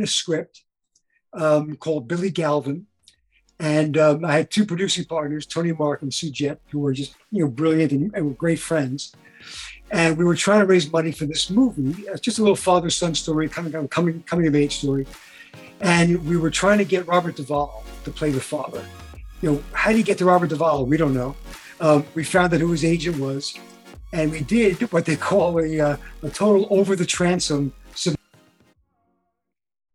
a script um, called Billy Galvin, and um, I had two producing partners, Tony Mark and Sue Jett, who were just you know brilliant and, and were great friends. And we were trying to raise money for this movie. It's just a little father son story, kind of coming coming of age story. And we were trying to get Robert Duvall to play the father. You know, how do you get to Robert Duvall? We don't know. Um, we found out who his agent was, and we did what they call a, uh, a total over the transom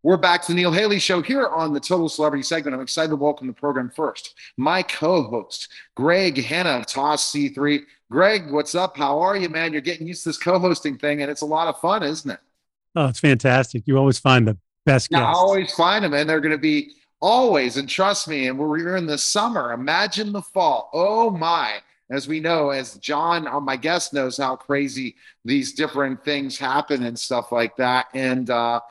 we're back to the Neil Haley Show here on the Total Celebrity segment. I'm excited to welcome the program first. My co-host, Greg Hanna of Toss C3. Greg, what's up? How are you, man? You're getting used to this co-hosting thing, and it's a lot of fun, isn't it? Oh, it's fantastic. You always find the best guests. I always find them, and they're going to be always. And trust me, and we're in the summer. Imagine the fall. Oh my! As we know, as John, uh, my guest, knows how crazy these different things happen and stuff like that. And uh,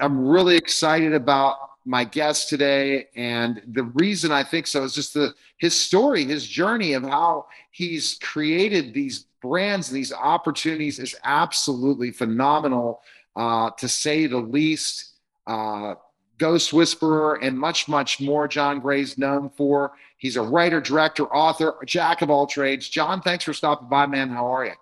I'm really excited about my guest today. And the reason I think so is just the his story, his journey of how he's created these brands and these opportunities is absolutely phenomenal, uh, to say the least. Uh, Ghost Whisperer and much, much more. John Gray's known for. He's a writer, director, author, jack of all trades. John, thanks for stopping by, man. How are you?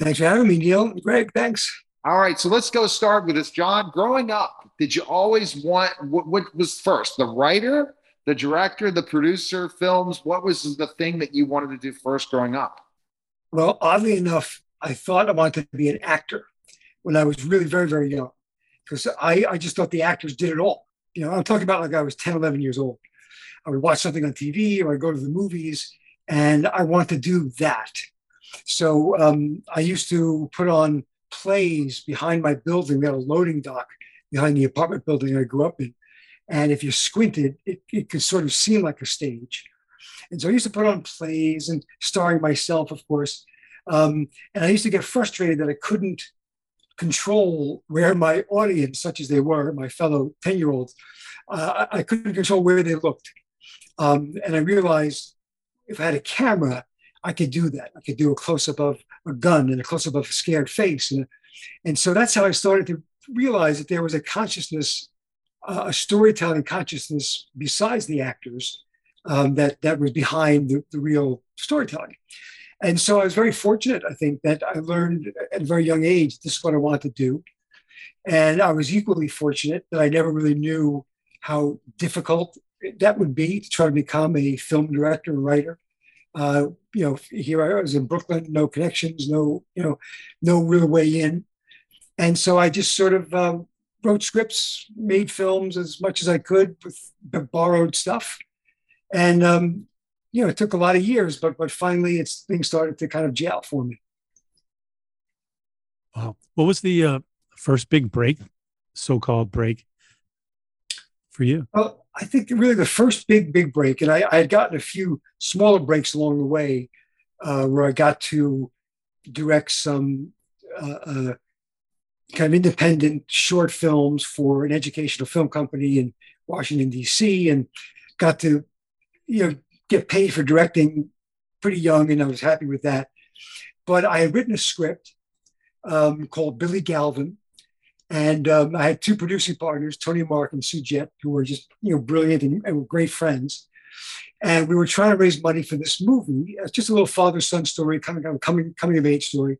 Thanks for having me, Neil. Greg, thanks. All right, so let's go start with this. John, growing up, did you always want what, what was first, the writer, the director, the producer, films? What was the thing that you wanted to do first growing up? Well, oddly enough, I thought I wanted to be an actor when I was really very, very young because I, I just thought the actors did it all. You know, I'm talking about like I was 10, 11 years old. I would watch something on TV or I'd go to the movies and I want to do that. So um, I used to put on plays behind my building. We had a loading dock behind the apartment building I grew up in. And if you squinted, it, it could sort of seem like a stage. And so I used to put on plays and starring myself, of course. Um, and I used to get frustrated that I couldn't control where my audience, such as they were, my fellow 10 year olds, uh, I couldn't control where they looked. Um, and I realized if I had a camera, I could do that. I could do a close up of a gun and a close up of a scared face. And, and so that's how I started to realize that there was a consciousness, uh, a storytelling consciousness besides the actors um, that, that was behind the, the real storytelling. And so I was very fortunate, I think, that I learned at a very young age this is what I want to do. And I was equally fortunate that I never really knew how difficult that would be to try to become a film director and writer. Uh, you know, here I was in Brooklyn, no connections, no, you know, no real way in. And so I just sort of um, wrote scripts, made films as much as I could with borrowed stuff. And, um, you know, it took a lot of years, but but finally it's things started to kind of gel for me. Wow. What was the uh, first big break, so-called break for you? Well, I think really the first big, big break, and I, I had gotten a few smaller breaks along the way uh, where I got to direct some uh, uh, kind of independent short films for an educational film company in Washington, D.C., and got to, you know, get paid for directing pretty young, and I was happy with that. But I had written a script um, called Billy Galvin, and um, I had two producing partners, Tony Mark and Sue Jett, who were just you know brilliant and, and were great friends. And we were trying to raise money for this movie. It's just a little father son story, coming of coming coming of age story.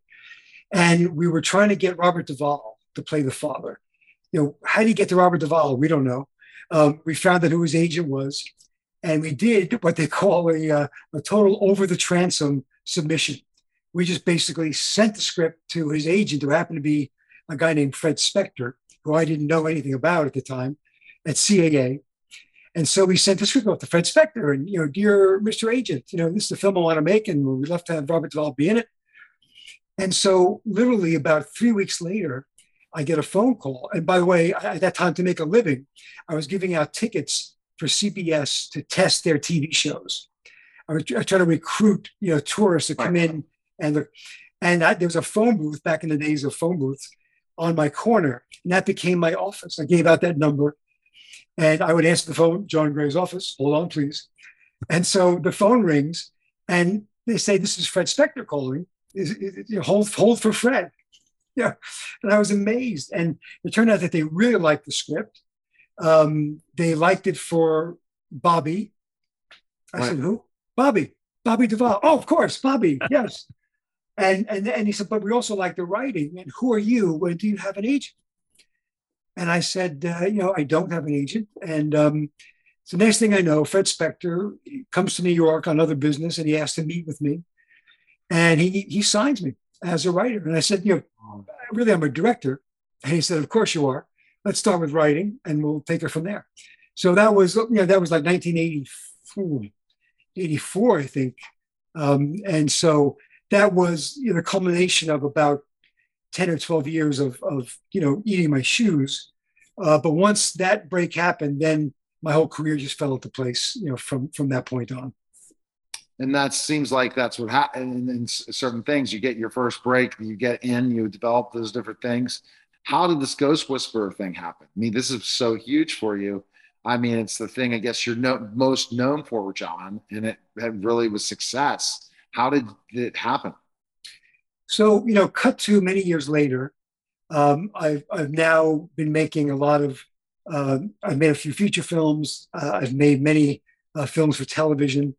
And we were trying to get Robert Duvall to play the father. You know, how do you get to Robert Duvall? We don't know. Um, we found out who his agent was, and we did what they call a, uh, a total over the transom submission. We just basically sent the script to his agent, who happened to be a guy named Fred Specktor, who I didn't know anything about at the time at CAA. And so we sent the script off to Fred Specktor and, you know, dear Mr. Agent, you know, this is the film I want to make and we'd love to have Robert Duvall be in it. And so literally about three weeks later, I get a phone call. And by the way, at that time to make a living, I was giving out tickets for CBS to test their TV shows. I was, trying to recruit, you know, tourists to come in and look. And I, there was a phone booth back in the days of phone booths on my corner. And that became my office. I gave out that number and I would answer the phone, John Gray's office. Hold on, please. And so the phone rings and they say, This is Fred Specktor calling. Is, is, hold, hold for Fred. Yeah. And I was amazed. And it turned out that they really liked the script. Um, they liked it for Bobby. I Right. said, "Who? Bobby? Bobby Duvall? Oh, of course, Bobby. Yes." And and and he said, "But we also like the writing. And who are you? When do you have an agent?" And I said, uh, "You know, I don't have an agent." And um, next thing I know, Fred Specktor comes to New York on other business, and he asked to meet with me, and he he signs me as a writer. And I said, "You know, really, I'm a director." And he said, "Of course you are. Let's start with writing, and we'll take it from there." So that was you know that was like 1984, 84, I think, um, and so that was you know, the culmination of about 10 or 12 years of, of you know eating my shoes. Uh, but once that break happened then my whole career just fell into place you know from from that point on. And that seems like that's what happened in, in certain things. You get your first break you get in you develop those different things. How did this ghost whisperer thing happen? I mean this is so huge for you. I mean it's the thing i guess you're no, most known for john and it, it really was success how did it happen? So you know cut to many years later um, I've, I've now been making a lot of uh, i've made a few feature films. Uh, i've made many uh, films for television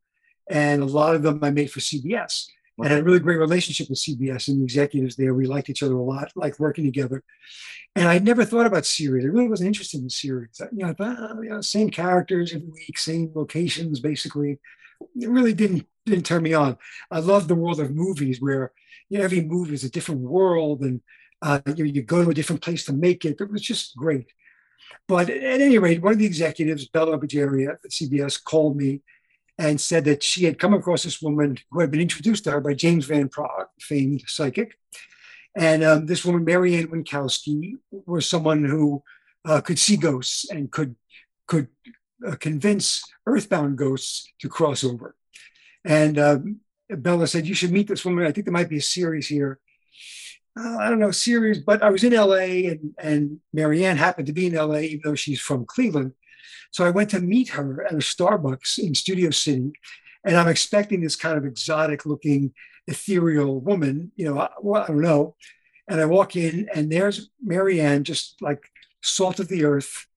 and a lot of them i made for cbs and had a really great relationship with cbs and the executives there. We liked each other a lot liked working together. And i never thought about series. I really wasn't interested in series. You know, thought, oh, you know same characters every week same locations basically it really didn't didn't turn me on. I love the world of movies where you know, every movie is a different world and uh, you, you go to a different place to make it. It was just great. But at any rate, one of the executives, Bella Bajaria at CBS, called me and said that she had come across this woman who had been introduced to her by James Van Praagh, famed psychic. And um, this woman, Mary Ann Winkowski, was someone who uh, could see ghosts and could could uh, convince earthbound ghosts to cross over. And um, Bella said, You should meet this woman. I think there might be a series here. Uh, I don't know, series, but I was in LA and, and Mary Ann happened to be in LA, even though she's from Cleveland. So I went to meet her at a Starbucks in Studio City. And I'm expecting this kind of exotic looking, ethereal woman, you know, I, well, I don't know. And I walk in and there's Mary Ann, just like salt of the earth,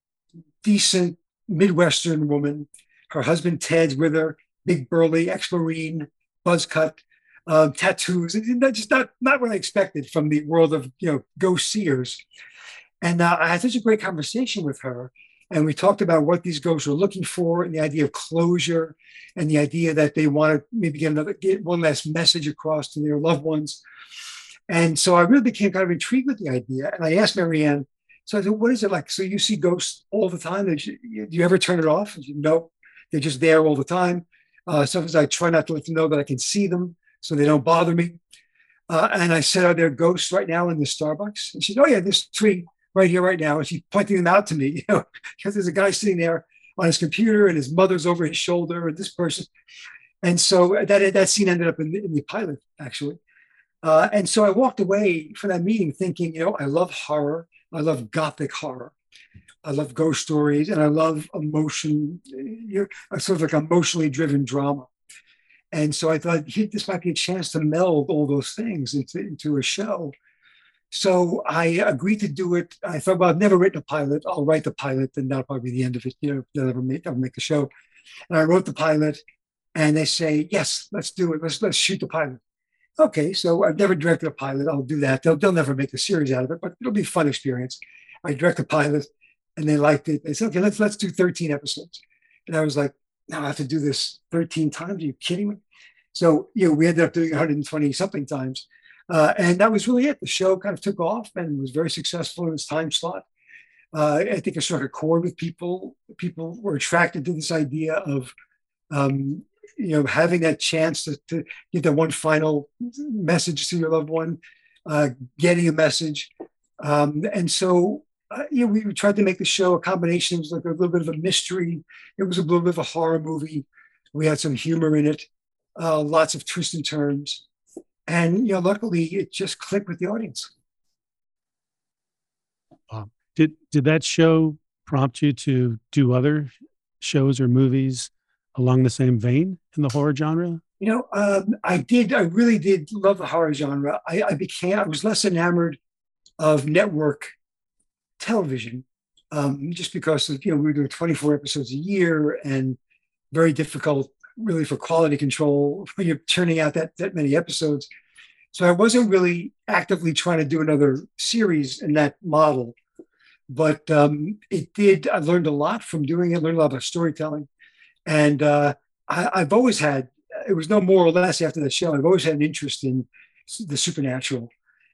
decent Midwestern woman. Her husband Ted's with her, big burly ex-marine, buzz cut, um, tattoos. It's just not not what I expected from the world of you know ghost seers. And uh, I had such a great conversation with her, and we talked about what these ghosts were looking for, and the idea of closure, and the idea that they want to maybe get another get one last message across to their loved ones. And so I really became kind of intrigued with the idea, and I asked Mary Ann. So I said, "What is it like? So you see ghosts all the time? Do you ever turn it off?" She, no, they're just there all the time. Uh, sometimes I try not to let them know that I can see them so they don't bother me. Uh, and I said, Are there ghosts right now in the Starbucks? And she said, Oh, yeah, there's three right here, right now. And she's pointing them out to me, you know, because there's a guy sitting there on his computer and his mother's over his shoulder and this person. And so that, that scene ended up in the, in the pilot, actually. Uh, and so I walked away from that meeting thinking, you know, I love horror. I love gothic horror. I love ghost stories and I love emotion, you're sort of like emotionally driven drama. And so I thought hey, this might be a chance to meld all those things into, into a show. So I agreed to do it. I thought, well, I've never written a pilot. I'll write the pilot, and that'll probably be the end of it. You know, they'll never make, never make the show. And I wrote the pilot, and they say, yes, let's do it. Let's let's shoot the pilot. Okay, so I've never directed a pilot. I'll do that. They'll, they'll never make a series out of it, but it'll be a fun experience. I direct a pilot, and they liked it. They said, okay, let's let's do 13 episodes. And I was like, now I have to do this 13 times. Are you kidding me? So, you know, we ended up doing 120 something times. Uh, and that was really it. The show kind of took off and was very successful in its time slot. Uh, I think it struck a chord with people. People were attracted to this idea of, um, you know, having that chance to, to, get that one final message to your loved one, uh, getting a message. Um, and so uh, you know, we tried to make the show a combination. It was like a little bit of a mystery. It was a little bit of a horror movie. We had some humor in it, uh, lots of twists and turns, and you know, luckily it just clicked with the audience. Um, did did that show prompt you to do other shows or movies along the same vein in the horror genre? You know, um, I did. I really did love the horror genre. I, I became. I was less enamored of network television um, just because of, you know we were doing 24 episodes a year and very difficult really for quality control when you're churning out that that many episodes. So I wasn't really actively trying to do another series in that model, but um, it did. I learned a lot from doing it. Learned a lot about storytelling, and uh, I, I've always had. It was no more or less after the show. I've always had an interest in the supernatural,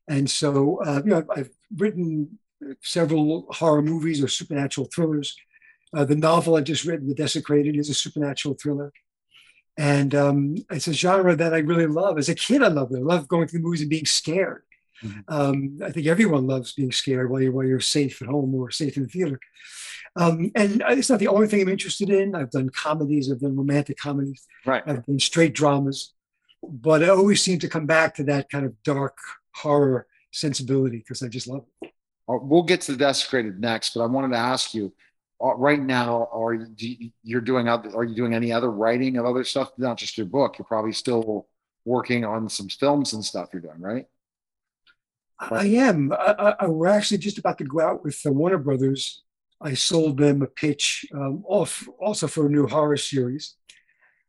and so uh, you know I've written several horror movies or supernatural thrillers. Uh, the novel I just written, The Desecrated, is a supernatural thriller. And um, it's a genre that I really love. As a kid, I loved it. I love going to the movies and being scared. Mm-hmm. Um, I think everyone loves being scared while you're while you're safe at home or safe in the theater. Um, and it's not the only thing I'm interested in. I've done comedies, I've done romantic comedies, right? I've done straight dramas, but I always seem to come back to that kind of dark horror sensibility because I just love it. Uh, we'll get to the desecrated next, but I wanted to ask you uh, right now, are you you're doing are you doing any other writing of other stuff? Not just your book. You're probably still working on some films and stuff. You're doing right. I am. I, I, we're actually just about to go out with the Warner Brothers. I sold them a pitch, um, off also for a new horror series.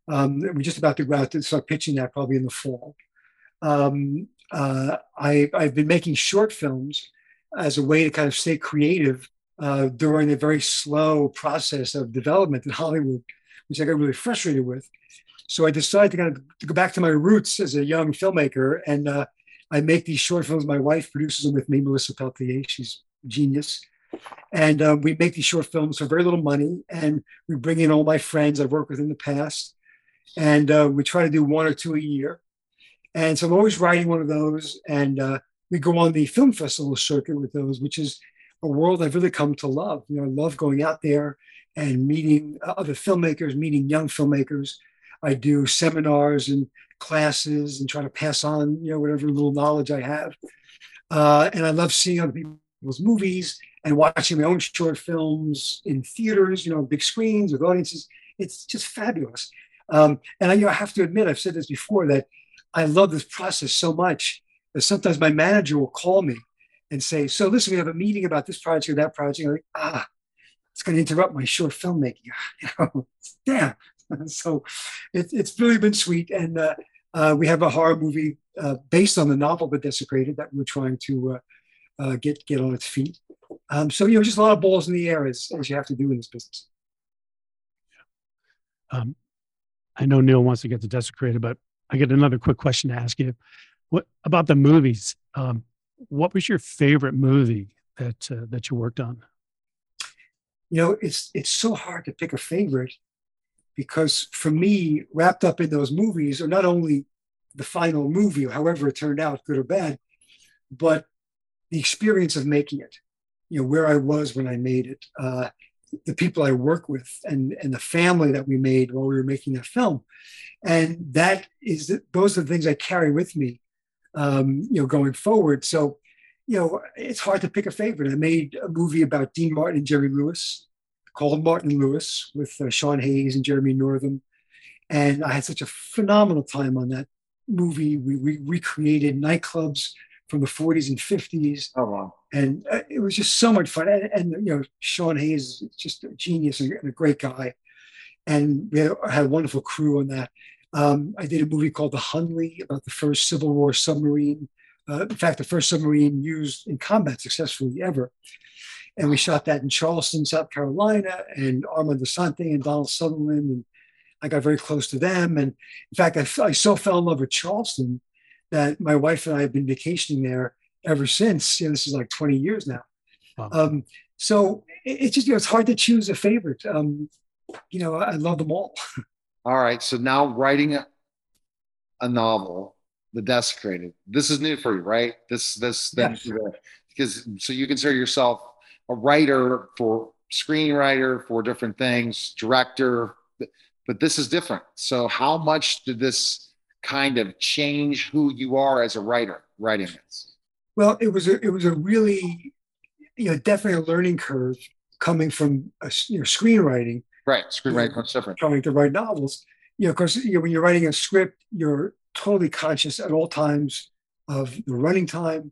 Um, we're just about to go out to start pitching that probably in the fall. Um, uh, I, I've been making short films as a way to kind of stay creative uh, during the very slow process of development in Hollywood, which I got really frustrated with. So I decided to kind of to go back to my roots as a young filmmaker, and uh, I make these short films. My wife produces them with me, Melissa Peltier. She's genius, and uh, we make these short films for very little money, and we bring in all my friends I've worked with in the past, and uh, we try to do one or two a year. And so I'm always writing one of those, and uh, we go on the film festival circuit with those, which is a world I've really come to love. You know, I love going out there and meeting other filmmakers, meeting young filmmakers. I do seminars and classes and try to pass on, you know, whatever little knowledge I have. Uh, and I love seeing other people's movies and watching my own short films in theaters, you know, big screens with audiences. It's just fabulous. Um, and I, you know, I have to admit, I've said this before, that I love this process so much that sometimes my manager will call me and say, "So listen, we have a meeting about this project or that project." I'm like, ah, it's going to interrupt my short filmmaking. You know, damn. so it, it's really been sweet, and uh, uh, we have a horror movie uh, based on the novel "The Desecrated" that we're trying to uh, uh, get get on its feet. Um, so you know, just a lot of balls in the air as, as you have to do in this business. Um, I know Neil wants to get to desecrated, but I get another quick question to ask you. What about the movies? Um, what was your favorite movie that uh, that you worked on? You know, it's it's so hard to pick a favorite because for me, wrapped up in those movies are not only the final movie, however it turned out, good or bad, but the experience of making it. You know, where I was when I made it, uh, the people I work with, and and the family that we made while we were making that film, and that is those are the things I carry with me um, you know, going forward. So, you know, it's hard to pick a favorite. I made a movie about Dean Martin and Jerry Lewis called Martin Lewis with uh, Sean Hayes and Jeremy Northam. And I had such a phenomenal time on that movie. We, we recreated nightclubs from the 40s and 50s. Oh, wow. And uh, it was just so much fun. And, and, you know, Sean Hayes is just a genius and a great guy. And we had, had a wonderful crew on that. Um, I did a movie called The Hunley about the first Civil War submarine. Uh, in fact, the first submarine used in combat successfully ever. And we shot that in Charleston, South Carolina, and Armand Assante and Donald Sutherland. And I got very close to them. And in fact, I, I so fell in love with Charleston that my wife and I have been vacationing there ever since. You know, this is like 20 years now. Wow. Um, so it, it's just, you know, it's hard to choose a favorite. Um, you know, I love them all. All right. So now writing a, a novel, The Desecrated. This is new for you, right? This this yes. because so you consider yourself a writer for screenwriter for different things, director, but, but this is different. So how much did this kind of change who you are as a writer writing this? Well, it was a it was a really you know definitely a learning curve coming from a, you know screenwriting Right, screenwriting much different. Trying to write novels, you know, because you know, when you're writing a script, you're totally conscious at all times of the running time.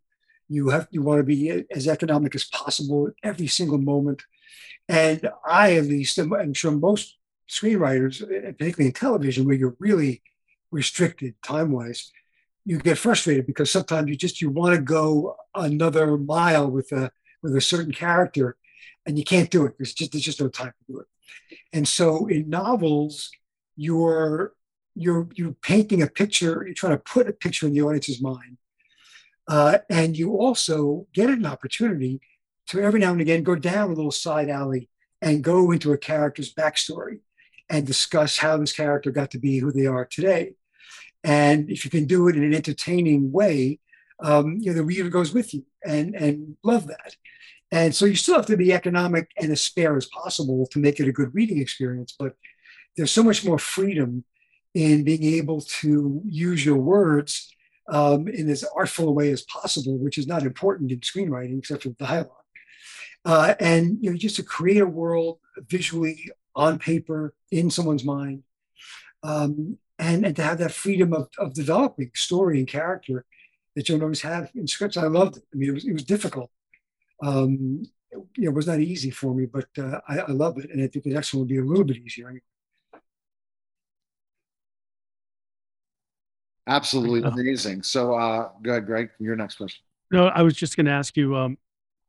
You have you want to be as economic as possible at every single moment. And I, at least, am- I'm sure most screenwriters, particularly in television, where you're really restricted time wise, you get frustrated because sometimes you just you want to go another mile with a with a certain character, and you can't do it. There's just there's just no time to do it. And so in novels, you're you're you're painting a picture. You're trying to put a picture in the audience's mind, uh, and you also get an opportunity to every now and again go down a little side alley and go into a character's backstory and discuss how this character got to be who they are today. And if you can do it in an entertaining way, um, you know the reader goes with you and and love that. And so you still have to be economic and as spare as possible to make it a good reading experience. But there's so much more freedom in being able to use your words um, in as artful a way as possible, which is not important in screenwriting except for dialogue. Uh, and you know, just to create a world visually on paper in someone's mind, um, and and to have that freedom of, of developing story and character that you don't always have in scripts. I loved it. I mean, it was it was difficult. Um, you know, it was not easy for me, but uh, I, I love it, and I think the next one will be a little bit easier. Anyway. Absolutely Oh. amazing. So, uh, go ahead, Greg. Your next question. No, I was just going to ask you. Um,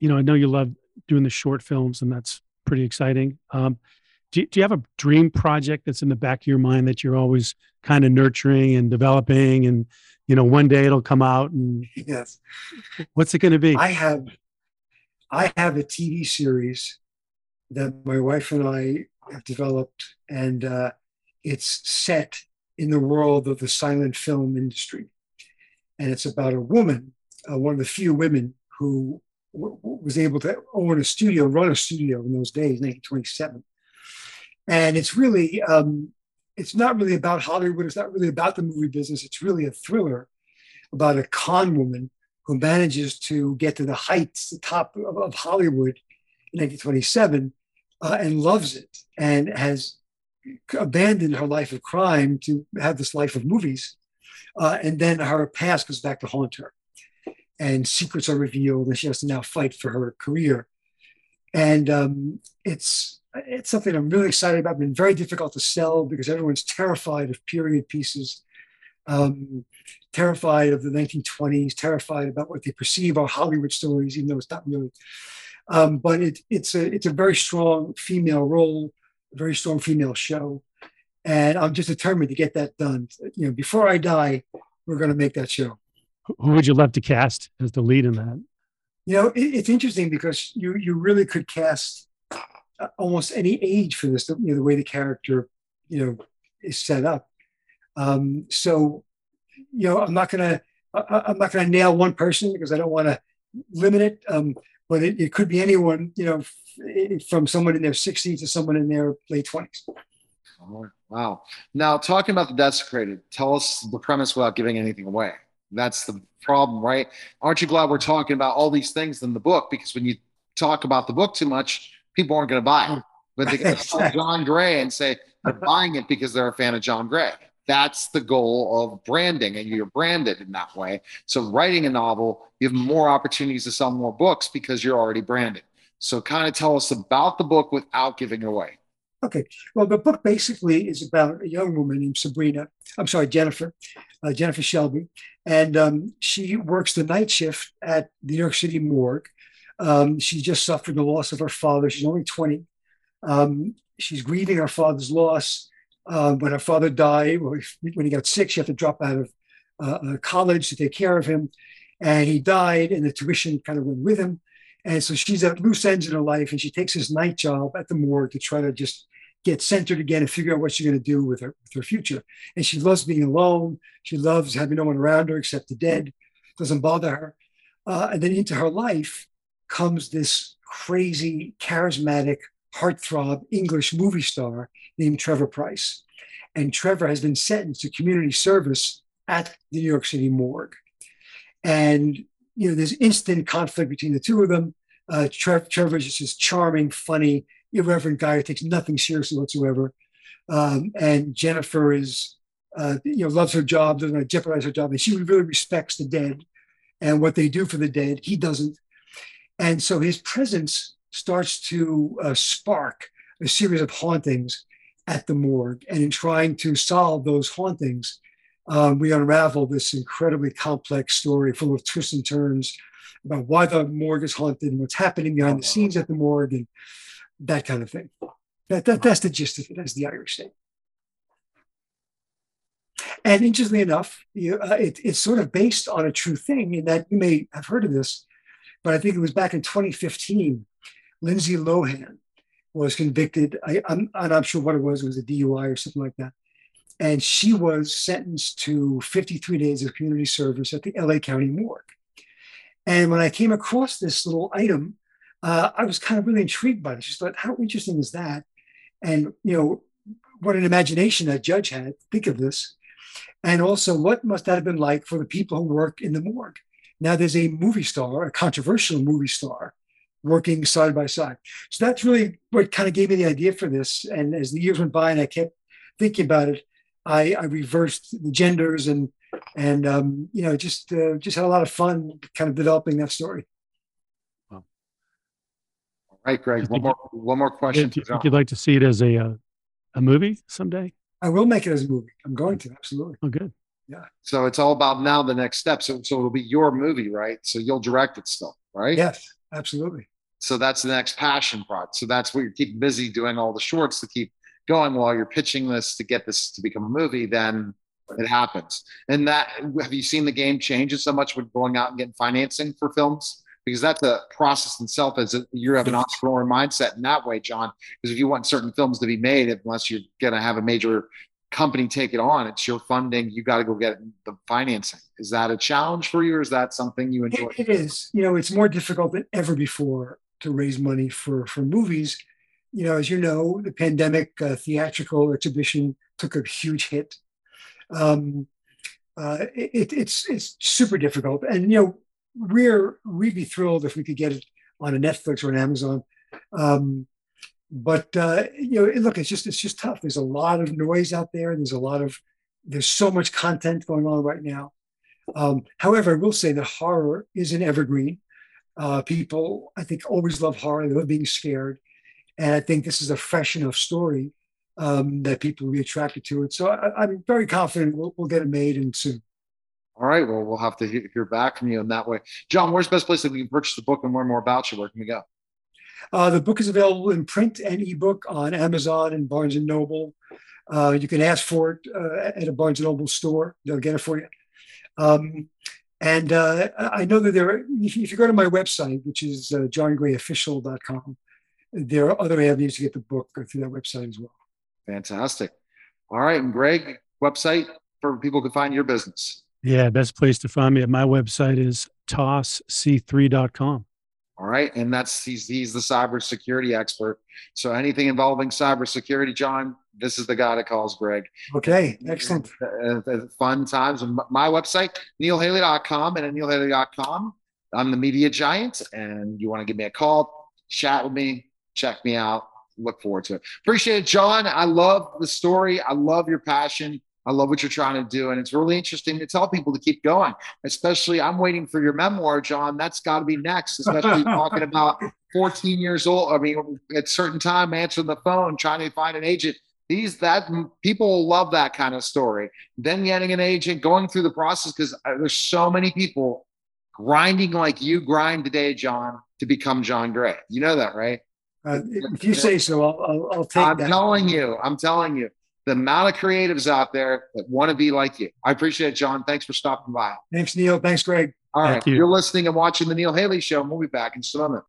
you know, I know you love doing the short films, and that's pretty exciting. Um, do, you- do you have a dream project that's in the back of your mind that you're always kind of nurturing and developing, and you know, one day it'll come out, and Yes. what's it going to be? I have I have a TV series that my wife and I have developed, and uh, it's set in the world of the silent film industry, and it's about a woman, uh, one of the few women who w- was able to own a studio, run a studio in those days, 1927, and it's really. Um, it's not really about Hollywood. It's not really about the movie business. It's really a thriller about a con woman who manages to get to the heights, the top of, of Hollywood in 1927, uh, and loves it, and has abandoned her life of crime to have this life of movies. Uh, and then her past goes back to haunt her, and secrets are revealed, and she has to now fight for her career. And um, it's it's something I'm really excited about. Been very difficult to sell because everyone's terrified of period pieces. Um, terrified of the 1920s, terrified about what they perceive are Hollywood stories, even though it's not really. Um, but it, it's a it's a very strong female role, a very strong female show, and I'm just determined to get that done. You know, before I die, we're going to make that show. Who would you love to cast as the lead in that? You know, it, it's interesting because you you really could cast almost any age for this. You know, the way the character you know is set up. Um, so, you know, I'm not gonna I, I'm not gonna nail one person because I don't want to limit it. Um, but it, it could be anyone. You know, f- from someone in their 60s to someone in their late 20s. Oh, Wow. Now, talking about the desecrated, tell us the premise without giving anything away. That's the problem, right? Aren't you glad we're talking about all these things in the book? Because when you talk about the book too much, people aren't going to buy it. But they can call John Gray and say they're buying it because they're a fan of John Gray. That's the goal of branding, and you're branded in that way. So, writing a novel, you have more opportunities to sell more books because you're already branded. So, kind of tell us about the book without giving it away. Okay. Well, the book basically is about a young woman named Sabrina. I'm sorry, Jennifer, uh, Jennifer Shelby, and um, she works the night shift at the New York City morgue. Um, she just suffered the loss of her father. She's only 20. Um, she's grieving her father's loss. When her father died, when he got sick, she had to drop out of uh, uh, college to take care of him. And he died, and the tuition kind of went with him. And so she's at loose ends in her life, and she takes this night job at the morgue to try to just get centered again and figure out what she's going to do with her with her future. And she loves being alone. She loves having no one around her except the dead. Doesn't bother her. Uh, and then into her life comes this crazy, charismatic, heartthrob English movie star named Trevor Price. And Trevor has been sentenced to community service at the New York City morgue. And you know, there's instant conflict between the two of them. Uh, Trev- Trevor is just this charming, funny, irreverent guy who takes nothing seriously whatsoever. Um, and Jennifer is, uh, you know, loves her job, doesn't want to jeopardize her job, and she really respects the dead and what they do for the dead. He doesn't. And so his presence starts to uh, spark a series of hauntings at the morgue. And in trying to solve those hauntings, um, we unravel this incredibly complex story full of twists and turns about why the morgue is haunted and what's happening behind the scenes at the morgue and that kind of thing. That, that that's the gist of it. That's the Irish thing. And interestingly enough, you, uh, it, it's sort of based on a true thing in that you may have heard of this, but I think it was back in 2015. Lindsay Lohan was convicted. I, am not sure what it was. It was a DUI or something like that. And she was sentenced to 53 days of community service at the LA County morgue. And when I came across this little item, uh, I was kind of really intrigued by it. Just thought, how interesting is that? And you know, what an imagination that judge had. Think of this. And also, what must that have been like for the people who work in the morgue? Now, there's a movie star, a controversial movie star, working side by side. So that's really what kind of gave me the idea for this. And as the years went by and I kept thinking about it, I, I reversed the genders and and um, you know just uh, just had a lot of fun kind of developing that story. All right, Greg. One more one more question. Do you think you'd like to see it as a uh, a movie someday? I will make it as a movie. I'm going to absolutely. Oh, good. Yeah. So it's all about now the next step. So so it'll be your movie, right? So you'll direct it still, right? Yes, absolutely. So that's the next passion part. So that's what you're keeping busy doing all the shorts to keep going while you're pitching this to get this to become a movie. Then it happens. And that have you seen the game changes so much with going out and getting financing for films? Because that's a process in itself. As you have an entrepreneur mindset in that way, John. Because if you want certain films to be made, unless you're going to have a major company take it on, it's your funding. You got to go get the financing. Is that a challenge for you, or is that something you enjoy? it, it is. You know, it's more difficult than ever before to raise money for for movies. You know, as you know, the pandemic uh, theatrical exhibition took a huge hit um, uh, it, it's it's super difficult. And you know, we're we'd be thrilled if we could get it on a Netflix or an Amazon. Um, but uh, you know, look, it's just it's just tough. There's a lot of noise out there. There's a lot of there's so much content going on right now. Um, however, I will say that horror is an evergreen. Uh, people, I think, always love horror. They love being scared, and I think this is a fresh enough story um, that people will be attracted to it. So I, am very confident we'll, we'll, get it made and soon. All right. Well, we'll have to hear, hear, back from you in that way. John, where's the best place that we can purchase the book and learn more about you? Where can we go? Uh, the book is available in print and ebook on Amazon and Barnes and Noble. Uh, you can ask for it uh, at a Barnes and Noble store; they'll get it for you. Um, and uh, I know that there, are, if you go to my website, which is uh, johngrayofficial.com, there are other avenues to get the book through that website as well. Fantastic. All right. And Greg, website for people to find your business. Yeah, best place to find me at my website is tossc3.com. All right. And that's he's he's the cybersecurity expert. So anything involving cybersecurity, John, this is the guy that calls Greg. Okay, excellent. Uh, uh, fun times. My website, neilhaley.com. And at neilhaley.com, I'm the media giant. And you want to give me a call, chat with me, check me out look forward to it. Appreciate it, John. I love the story. I love your passion. I love what you're trying to do. And it's really interesting to tell people to keep going, especially I'm waiting for your memoir, John. That's got to be next, especially talking about 14 years old. I mean, at certain time, answering the phone, trying to find an agent. These that people love that kind of story. Then getting an agent, going through the process because uh, there's so many people grinding like you grind today, John, to become John Gray. You know that, right? Uh, if you say so, I'll, I'll, I'll take that. I'm that. telling you, I'm telling you, the amount of creatives out there that want to be like you. I appreciate it, John. Thanks for stopping by. Thanks, Neil. Thanks, Greg. All Thank right. you. You're listening and watching the Neil Haley Show, and we'll be back in just a moment.